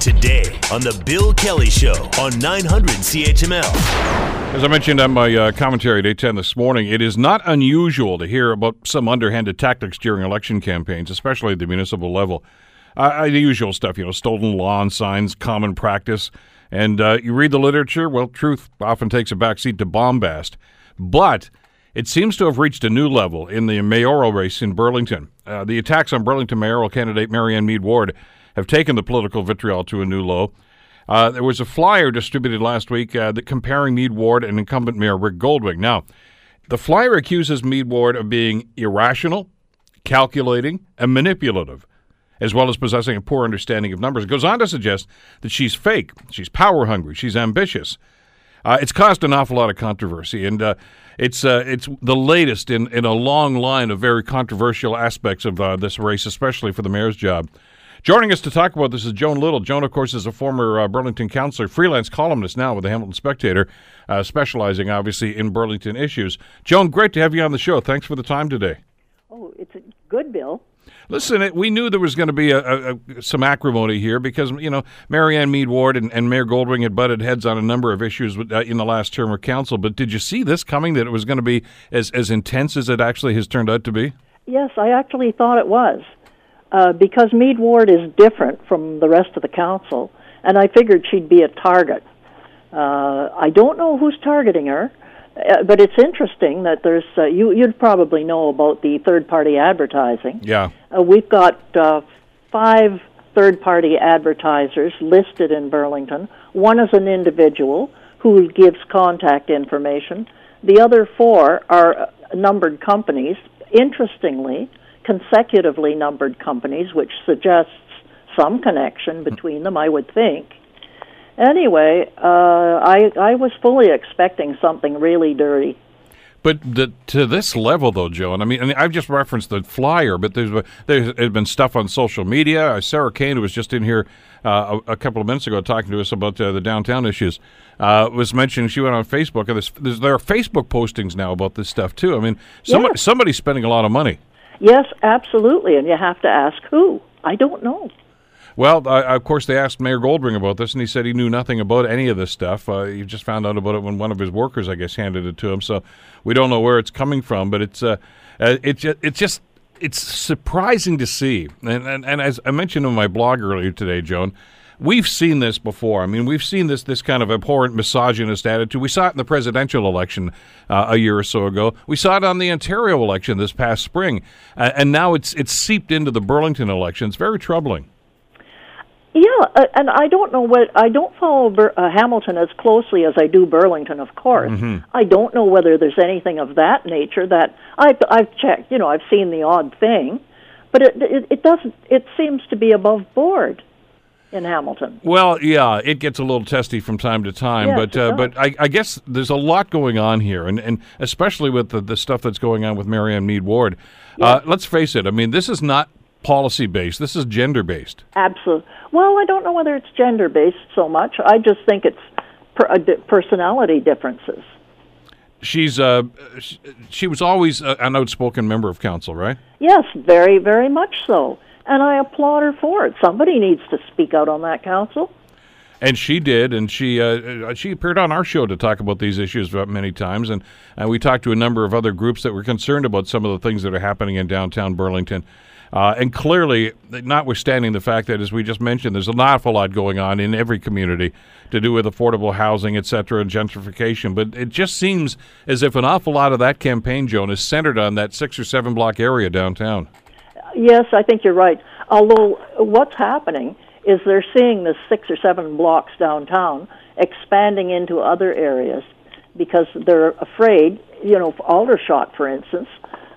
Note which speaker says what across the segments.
Speaker 1: Today on The Bill Kelly Show on 900 CHML.
Speaker 2: As I mentioned on my uh, commentary at 810 this morning, it is not unusual to hear about some underhanded tactics during election campaigns, especially at the municipal level. Uh, the usual stuff, you know, stolen lawn signs, common practice. And uh, you read the literature, well, truth often takes a backseat to bombast. But it seems to have reached a new level in the mayoral race in Burlington. Uh, the attacks on Burlington mayoral candidate Marianne Meed Ward have taken the political vitriol to a new low. Uh, there was a flyer distributed last week uh, that comparing Meed Ward and incumbent Mayor Rick Goldring. Now, the flyer accuses Meed Ward of being irrational, calculating, and manipulative, as well as possessing a poor understanding of numbers. It goes on to suggest that she's fake, she's power hungry, she's ambitious. Uh, it's caused an awful lot of controversy, and uh, it's uh, it's the latest in, in a long line of very controversial aspects of uh, this race, especially for the mayor's job. Joining us to talk about this is Joan Little. Joan, of course, is a former uh, Burlington councillor, freelance columnist now with the Hamilton Spectator, uh, specializing obviously in Burlington issues. Joan, great to have you on the show. Thanks for the time today.
Speaker 3: Oh, it's a good, Bill.
Speaker 2: Listen, it, we knew there was going to be a, a, a, some acrimony here because you know Marianne Meed Ward and, and, Mayor Goldring had butted heads on a number of issues with, uh, in the last term of council. But did you see this coming? That it was going to be as as intense as it actually has turned out to be?
Speaker 3: Yes, I actually thought it was. Uh, because Meed Ward is different from the rest of the council, and I figured she'd be a target. Uh, I don't know who's targeting her, uh, but it's interesting that there's uh, you. You'd probably know about the third-party advertising.
Speaker 2: Yeah,
Speaker 3: uh, we've got uh, five third-party advertisers listed in Burlington. One is an individual who gives contact information. The other four are numbered companies. Interestingly, consecutively numbered companies, which suggests some connection between them, I would think. Anyway, uh, I I was fully expecting something really dirty.
Speaker 2: But the, to this level, though, Joan, I mean, I I've just referenced the flyer, but there's there's been stuff on social media. Uh, Sarah Kane, who was just in here uh, a, a, couple of minutes ago talking to us about uh, the downtown issues, uh, was mentioning she went on Facebook, and there are Facebook postings now about this stuff too. I mean, somebody, yes. somebody's spending a lot of money.
Speaker 3: Yes, absolutely. And you have to ask who. I don't know.
Speaker 2: Well, uh, of course, they asked Mayor Goldring about this, and he said he knew nothing about any of this stuff. Uh, he just found out about it when one of his workers, I guess, handed it to him. So we don't know where it's coming from, but it's uh, uh it's it's just it's surprising to see. And, and and as I mentioned in my blog earlier today, Joan, we've seen this before. I mean, we've seen this this kind of abhorrent misogynist attitude. We saw it in the presidential election uh, a year or so ago. We saw it on the Ontario election this past spring, uh, and now it's it's seeped into the Burlington election. It's very troubling.
Speaker 3: Yeah, uh, and I don't know what I don't follow Bur- uh, Hamilton as closely as I do Burlington, of course. Mm-hmm. I don't know whether there's anything of that nature that I've, I've checked. You know, I've seen the odd thing, but it, it it doesn't. It seems to be above board in Hamilton.
Speaker 2: Well, yeah, it gets a little testy from time to time,
Speaker 3: yes,
Speaker 2: but uh, but I, I, guess there's a lot going on here, and, and especially with the, the stuff that's going on with Marianne Meed Ward. Uh, let's face it. I mean, this is not policy based. This is gender based.
Speaker 3: Absolutely. Well, I don't know whether it's gender based so much. I just think it's per, uh, personality differences.
Speaker 2: She's uh, she was always an outspoken member of council, right?
Speaker 3: Yes, very, very much so and I applaud her for it. Somebody needs to speak out on that council.
Speaker 2: And she did, and she uh, she appeared on our show to talk about these issues many times, and uh, we talked to a number of other groups that were concerned about some of the things that are happening in downtown Burlington. Uh, and clearly, notwithstanding the fact that, as we just mentioned, there's an awful lot going on in every community to do with affordable housing, et cetera, and gentrification. But it just seems as if an awful lot of that campaign, Joan, is centered on that six or seven block area downtown.
Speaker 3: Yes, I think you're right. Although what's happening is they're seeing the six or seven blocks downtown expanding into other areas because they're afraid. You know, Aldershot, for instance,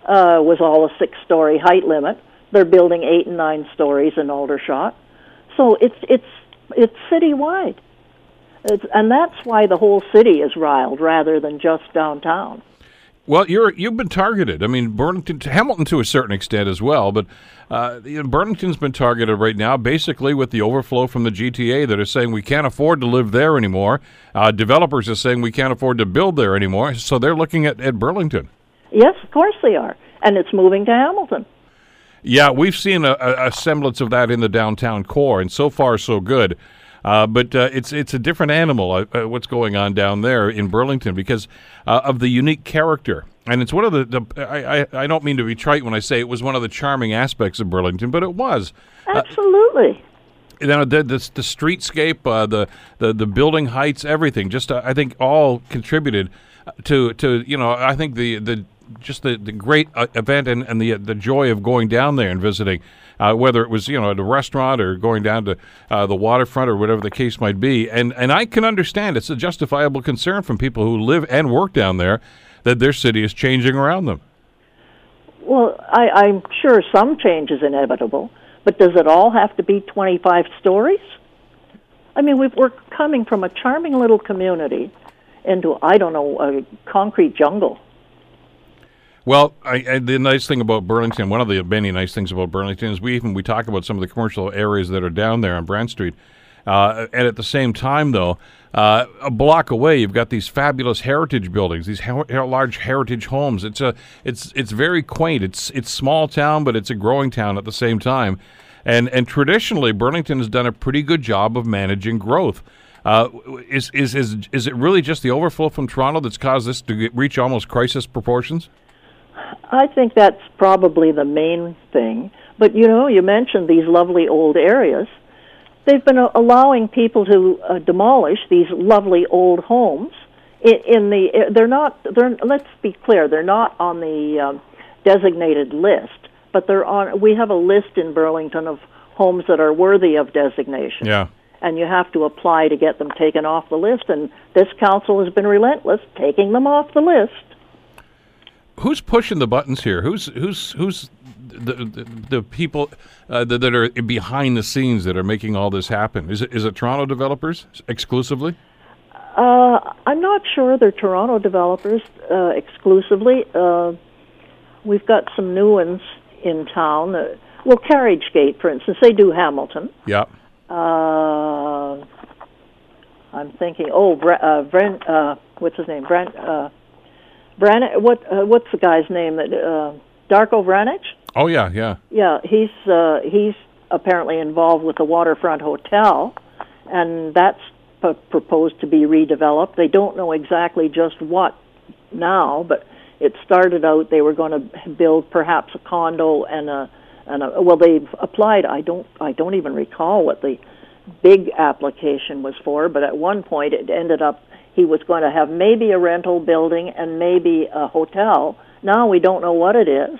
Speaker 3: uh, was all a six-story height limit. They're building eight and nine stories in Aldershot, so it's it's it's citywide, it's, and that's why the whole city is riled rather than just downtown.
Speaker 2: Well, you're you've been targeted. I mean, Burlington, Hamilton to a certain extent as well, but uh, Burlington's been targeted right now, basically with the overflow from the GTA that are saying we can't afford to live there anymore. Uh, developers are saying we can't afford to build there anymore, so they're looking at, at Burlington.
Speaker 3: Yes, of course they are, and it's moving to Hamilton.
Speaker 2: Yeah, we've seen a, a semblance of that in the downtown core, and so far so good. Uh, but uh, it's it's a different animal. Uh, uh, what's going on down there in Burlington because uh, of the unique character, and it's one of the. the I, I, I don't mean to be trite when I say it was one of the charming aspects of Burlington, but it was.
Speaker 3: Absolutely.
Speaker 2: You know, the the, the streetscape, uh, the, the the building heights, everything. Just I think all contributed to to you know I think the the just the, the great uh, event and, and the the joy of going down there and visiting, uh, whether it was you know at a restaurant or going down to uh, the waterfront or whatever the case might be. And and I can understand it's a justifiable concern from people who live and work down there that their city is changing around them.
Speaker 3: Well, I, I'm sure some change is inevitable, but does it all have to be 25 stories? I mean, we've, we're coming from a charming little community into, I don't know, a concrete jungle.
Speaker 2: Well, I, I, the nice thing about Burlington, one of the many nice things about Burlington is we even we talk about some of the commercial areas that are down there on Brant Street, uh, and at the same time, though, uh, a block away, you've got these fabulous heritage buildings, these her- large heritage homes. It's a it's it's very quaint. It's it's small town, but it's a growing town at the same time, and and traditionally, Burlington has done a pretty good job of managing growth. Uh, is, is is is it really just the overflow from Toronto that's caused this to get, reach almost crisis proportions?
Speaker 3: I think that's probably the main thing. But you know, you mentioned these lovely old areas. They've been uh, allowing people to uh, demolish these lovely old homes. In, in the, uh, they're not. They're let's be clear. They're not on the um, designated list, but they're on. We have a list in Burlington of homes that are worthy of designation.
Speaker 2: Yeah.
Speaker 3: And you have to apply to get them taken off the list. And this council has been relentless, taking them off the list
Speaker 2: who's pushing the buttons here? Who's who's who's the the, the people uh, that, that, are behind the scenes that are making all this happen? Is it is it Toronto developers exclusively?
Speaker 3: Uh, I'm not sure they're Toronto developers uh, exclusively. Uh, we've got some new ones in town. Uh, well, Carriage Gate, for instance, they do Hamilton.
Speaker 2: Yeah.
Speaker 3: Uh, I'm thinking. Oh, Brent. what's his name? Brent. Bran, what uh, what's the guy's name that uh, Darko Vranich?
Speaker 2: Oh yeah, yeah.
Speaker 3: Yeah, he's uh, he's apparently involved with the Waterfront Hotel, and that's p- proposed to be redeveloped. They don't know exactly just what now, but it started out they were going to build perhaps a condo and a and a well they've applied. I don't I don't even recall what the big application was for, but at one point it ended up he was going to have maybe a rental building and maybe a hotel. Now we don't know what it is.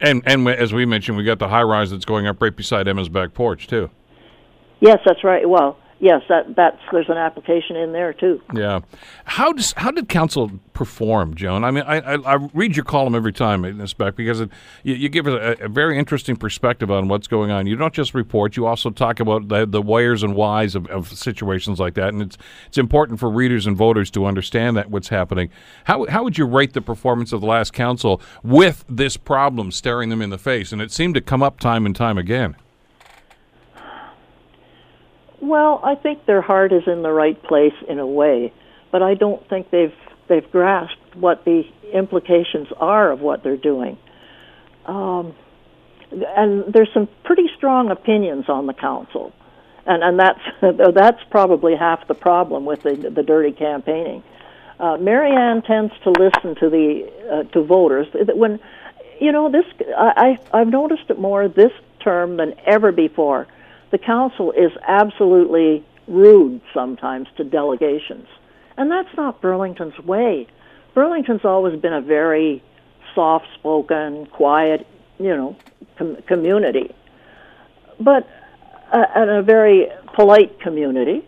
Speaker 2: And and as we mentioned, we got the high rise that's going up right beside Emma's back porch too.
Speaker 3: Yes, that's right. Well, yes, that that's there's an application in there too.
Speaker 2: Yeah, how does how did council perform, Joan? I mean, I I, I read your column every time in this back because it, you, you, give a, a, very interesting perspective on what's going on. You don't just report; you also talk about the the whys and whys of, of situations like that, and it's it's important for readers and voters to understand that what's happening. How how would you rate the performance of the last council with this problem staring them in the face? And it seemed to come up time and time again.
Speaker 3: Well, I think their heart is in the right place in a way, but I don't think they've they've grasped what the implications are of what they're doing. Um, and there's some pretty strong opinions on the council, and and that's that's probably half the problem with the the dirty campaigning. Uh, Marianne tends to listen to the uh, to voters when you know this. I I've noticed it more this term than ever before the council is absolutely rude sometimes to delegations. And that's not Burlington's way. Burlington's always been a very soft spoken, quiet, you know, com- community. But uh, and a very polite community.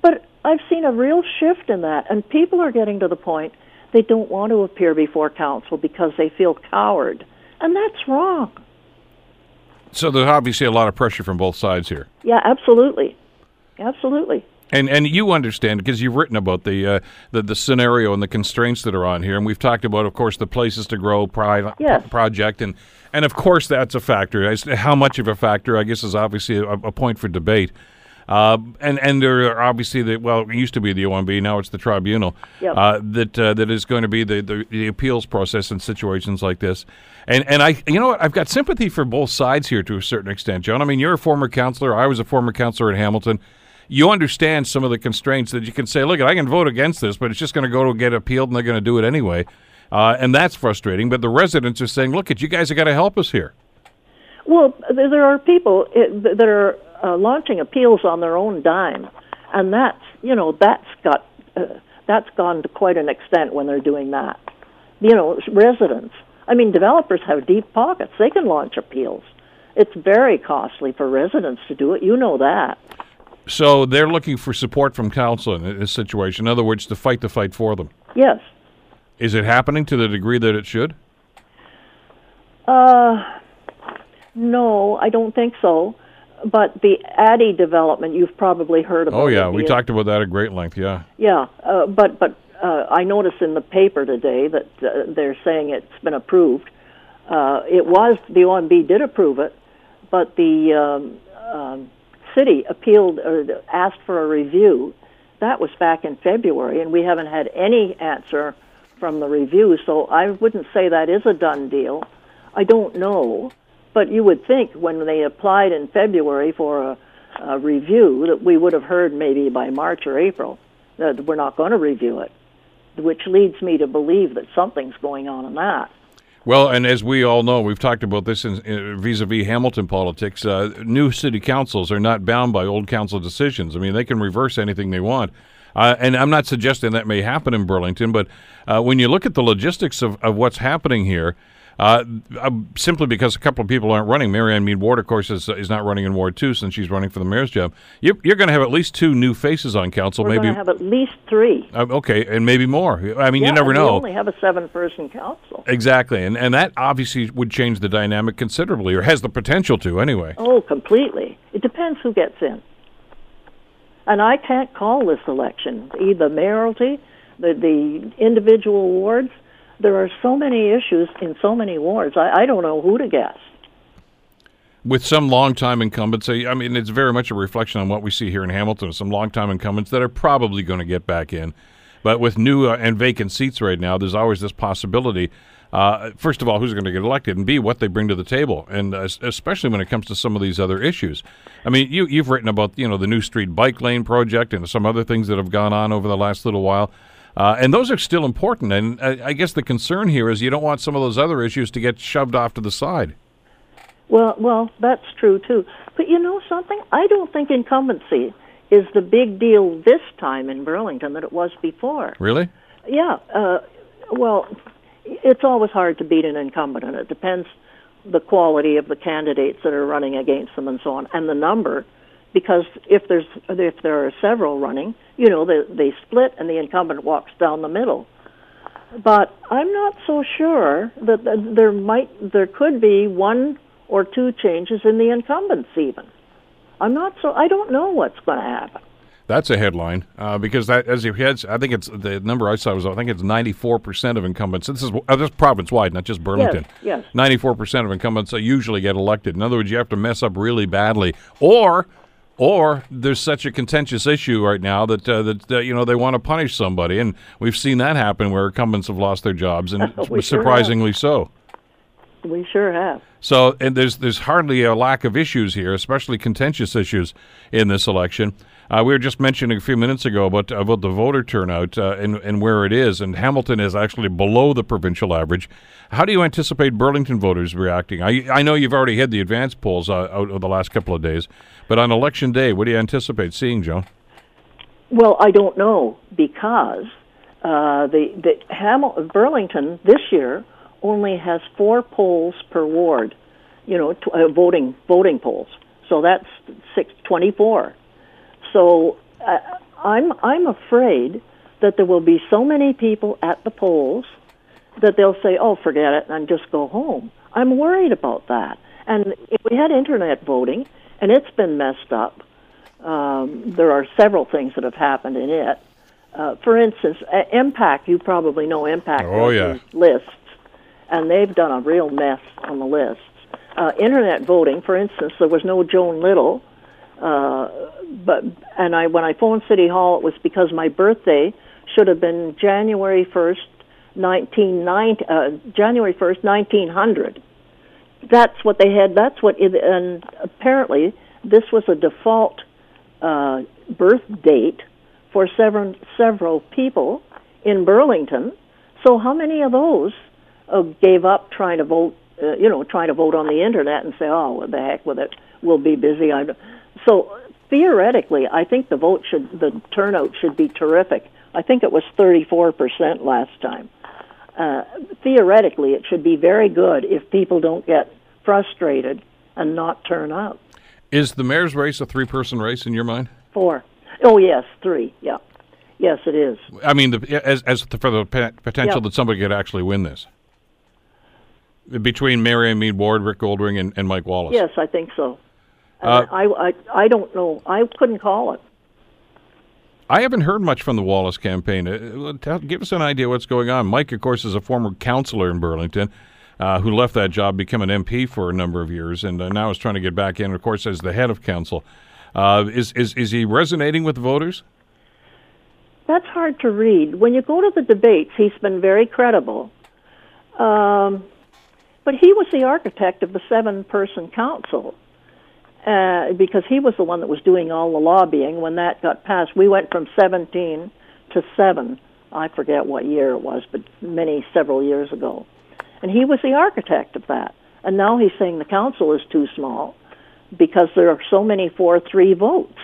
Speaker 3: But I've seen a real shift in that, and people are getting to the point they don't want to appear before council because they feel coward, and that's wrong.
Speaker 2: So there's obviously a lot of pressure from both sides here.
Speaker 3: Yeah, absolutely, absolutely.
Speaker 2: And and you understand because you've written about the, uh, the the scenario and the constraints that are on here, and we've talked about, of course, the places to grow pri-
Speaker 3: yes.
Speaker 2: project, and and of course that's a factor. How much of a factor, I guess, is obviously a, a point for debate. Uh, and and there are obviously the well, it used to be the OMB, now it's the tribunal
Speaker 3: Yep.
Speaker 2: uh, that uh, that is going to be the, the the appeals process in situations like this. And and I you know what I've got sympathy for both sides here to a certain extent, Joan. I mean, you're a former counselor. I was a former counselor at Hamilton. You understand some of the constraints that you can say, look, I can vote against this, but it's just going to go to get appealed, and they're going to do it anyway. Uh, and that's frustrating. But the residents are saying, look, at you guys have got to help us here.
Speaker 3: Well, there are people eh, that are uh, launching appeals on their own dime, and that's you know that's got uh, that's gone to quite an extent when they're doing that. You know, residents. I mean, developers have deep pockets; they can launch appeals. It's very costly for residents to do it. You know that.
Speaker 2: So they're looking for support from council in this situation. In other words, to fight the fight for them.
Speaker 3: Yes.
Speaker 2: Is it happening to the degree that it should?
Speaker 3: Uh, no, I don't think so. But the ADI development, you've probably heard about.
Speaker 2: Oh yeah, we talked about that at great length. Yeah.
Speaker 3: Yeah, uh, but but uh, I noticed in the paper today that uh, they're saying it's been approved. Uh, it was the OMB did approve it, but the um, um, city appealed or asked for a review. That was back in February, and we haven't had any answer from the review. So I wouldn't say that is a done deal. I don't know, but you would think when they applied in February for a, a review that we would have heard maybe by March or April that we're not going to review it, which leads me to believe that something's going on in that.
Speaker 2: Well, and as we all know, we've talked about this in, in vis-a-vis Hamilton politics. Uh, new city councils are not bound by old council decisions. I mean, they can reverse anything they want. Uh, and I'm not suggesting that may happen in Burlington, but uh, when you look at the logistics of, of what's happening here, uh, uh, simply because a couple of people aren't running, Marianne Meed Ward, of course, is, is not running in Ward 2 since she's running for the mayor's job. You, you're going to have at least two new faces on council,
Speaker 3: We're
Speaker 2: maybe.
Speaker 3: going to have at least three.
Speaker 2: uh, okay, and maybe more. I mean,
Speaker 3: yeah,
Speaker 2: you never know.
Speaker 3: We only have a seven-person council.
Speaker 2: Exactly, and and that obviously would change the dynamic considerably, or has the potential to anyway.
Speaker 3: Oh, completely. It depends who gets in. And I can't call this election either mayoralty, the the individual wards. There are so many issues in so many wards. I, I don't know who to guess.
Speaker 2: With some longtime incumbents, I mean, it's very much a reflection on what we see here in Hamilton. Some longtime incumbents that are probably going to get back in, but with new uh, and vacant seats right now, there's always this possibility. Uh, first of all, who's going to get elected, and B, what they bring to the table, and uh, especially when it comes to some of these other issues. I mean, you you've written about you know the new street bike lane project and some other things that have gone on over the last little while. Uh, and those are still important. And I, I guess the concern here is you don't want some of those other issues to get shoved off to the side.
Speaker 3: Well, well, that's true too. But you know something? I don't think incumbency is the big deal this time in Burlington that it was before.
Speaker 2: Really?
Speaker 3: Yeah. Uh, well, it's always hard to beat an incumbent, and it depends the quality of the candidates that are running against them and so on, and the number. Because if there's if there are several running, you know they they split, and the incumbent walks down the middle. But I'm not so sure that there might there could be one or two changes in the incumbents even. I'm not so I don't know what's going to happen.
Speaker 2: That's a headline uh, because that, as you heads, I think it's the number I saw was I think it's ninety four percent of incumbents. This is uh, this province wide, not just Burlington.
Speaker 3: yes. yes.
Speaker 2: Ninety four percent of incumbents usually get elected. In other words, you have to mess up really badly, or or there's such a contentious issue right now that uh, that uh, you know they want to punish somebody, and we've seen that happen where incumbents have lost their jobs, and
Speaker 3: We sure have.
Speaker 2: surprisingly so.
Speaker 3: We sure have.
Speaker 2: So, and there's there's hardly a lack of issues here, especially contentious issues in this election. Uh, we were just mentioning a few minutes ago about about the voter turnout uh, and and where it is, and Hamilton is actually below the provincial average. How do you anticipate Burlington voters reacting? I I know you've already had the advance polls uh, out of the last couple of days, but on election day, what do you anticipate seeing, Joan?
Speaker 3: Well, I don't know because uh, the the Hamil- Burlington this year only has four polls per ward. You know, tw- uh, voting voting polls. So that's six twenty four. So uh, I'm I'm afraid that there will be so many people at the polls that they'll say, "Oh, forget it," and just go home. I'm worried about that. And if we had internet voting, and it's been messed up, um, there are several things that have happened in it. Uh, for instance, uh, MPAC, you probably know MPAC
Speaker 2: Oh, yeah.
Speaker 3: lists, and they've done a real mess on the lists. Uh, internet voting, for instance, there was no Joan Little. Uh, but and I when I phoned City Hall, it was because my birthday should have been January first, nineteen ninety, uh, January first, nineteen hundred. That's what they had. That's what, it, and apparently this was a default uh, birth date for several several people in Burlington. So how many of those uh, gave up trying to vote? Uh, you know, trying to vote on the internet and say, "Oh, what the heck with it? We'll be busy." I so theoretically, I think the vote should the turnout should be terrific. I think it was 34 percent last time. Uh, theoretically, it should be very good if people don't get frustrated and not turn out.
Speaker 2: Is the mayor's race a three-person race in your mind?
Speaker 3: Four. Oh yes, three. Yeah. Yes, it is.
Speaker 2: I mean, the, as as the, for the potential that somebody could actually win this between Mary Meed Ward, Rick Goldring, and, and Mike Wallace.
Speaker 3: Yes, I think so.
Speaker 2: Uh,
Speaker 3: I, I I don't know. I couldn't call it.
Speaker 2: I haven't heard much from the Wallace campaign. Uh, tell, give us an idea what's going on. Mike, of course, is a former councillor in Burlington uh, who left that job, became an MP for a number of years, and uh, now is trying to get back in, of course, as the head of council. Uh, is, is, is he resonating with voters?
Speaker 3: That's hard to read. When you go to the debates, he's been very credible. Um, but he was the architect of the seven person council uh, because he was the one that was doing all the lobbying when that got passed. We went from 17 to 7. I forget what year it was, but many, several years ago. And he was the architect of that. And now he's saying the council is too small because there are so many 4 3 votes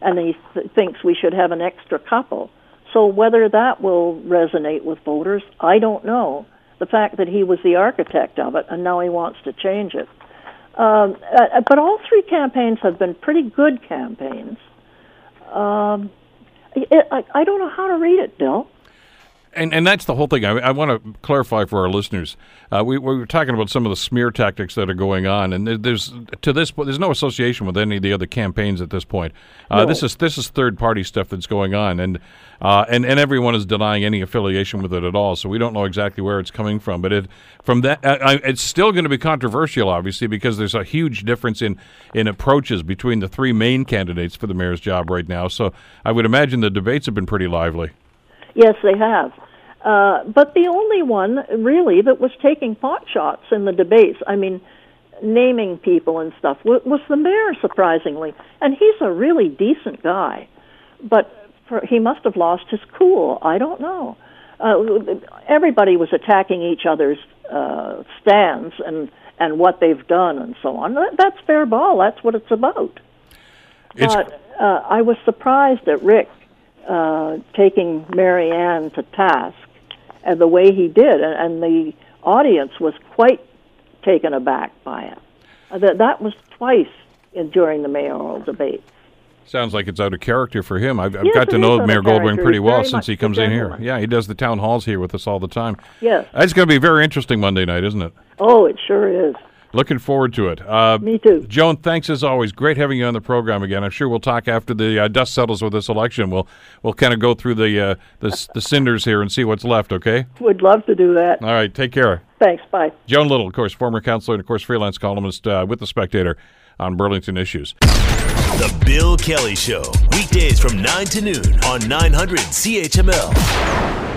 Speaker 3: and he th- thinks we should have an extra couple. So whether that will resonate with voters, I don't know. The fact that he was the architect of it and now he wants to change it. Um, uh, but all three campaigns have been pretty good campaigns. Um, it, I, I don't know how to read it, Bill.
Speaker 2: And and that's the whole thing. I, I want to clarify for our listeners. Uh, we, we were talking about some of the smear tactics that are going on, and there's to this point, there's no association with any of the other campaigns at this point. Uh,
Speaker 3: No.
Speaker 2: This is this is third party stuff that's going on, and uh, and and everyone is denying any affiliation with it at all. So we don't know exactly where it's coming from. But it from that, it's still going to be controversial, obviously, because there's a huge difference in in approaches between the three main candidates for the mayor's job right now. So I would imagine the debates have been pretty lively.
Speaker 3: Yes, they have. Uh, but the only one, really, that was taking pot shots in the debates, I mean, naming people and stuff, wa- was the mayor, surprisingly. And he's a really decent guy. But for, he must have lost his cool. I don't know. Uh, everybody was attacking each other's uh, stands and, and what they've done and so on. That, that's fair ball. That's what it's about.
Speaker 2: It's
Speaker 3: But uh, I was surprised at Rick uh, taking Mary Ann to task and the way he did, and, and the audience was quite taken aback by it. Uh, that that was twice in, during the mayoral debate.
Speaker 2: Sounds like it's out of character for him. I've, I've
Speaker 3: Yes,
Speaker 2: got to know Mayor Goldring pretty
Speaker 3: He's
Speaker 2: well since he comes in here. Yeah, he does the town halls here with us all the time.
Speaker 3: Yes.
Speaker 2: It's going to be very interesting Monday night, isn't it?
Speaker 3: Oh, it sure is.
Speaker 2: Looking forward to it. Uh,
Speaker 3: Me too.
Speaker 2: Joan, thanks as always. Great having you on the program again. I'm sure we'll talk after the uh, dust settles with this election. We'll we'll kind of go through the, uh, the the cinders here and see what's left. Okay.
Speaker 3: Would love to do that.
Speaker 2: All right. Take care.
Speaker 3: Thanks. Bye.
Speaker 2: Joan Little, of course, former counselor and of course freelance columnist uh, with the Spectator on Burlington issues.
Speaker 1: The Bill Kelly Show, weekdays from 9 to noon on 900 CHML.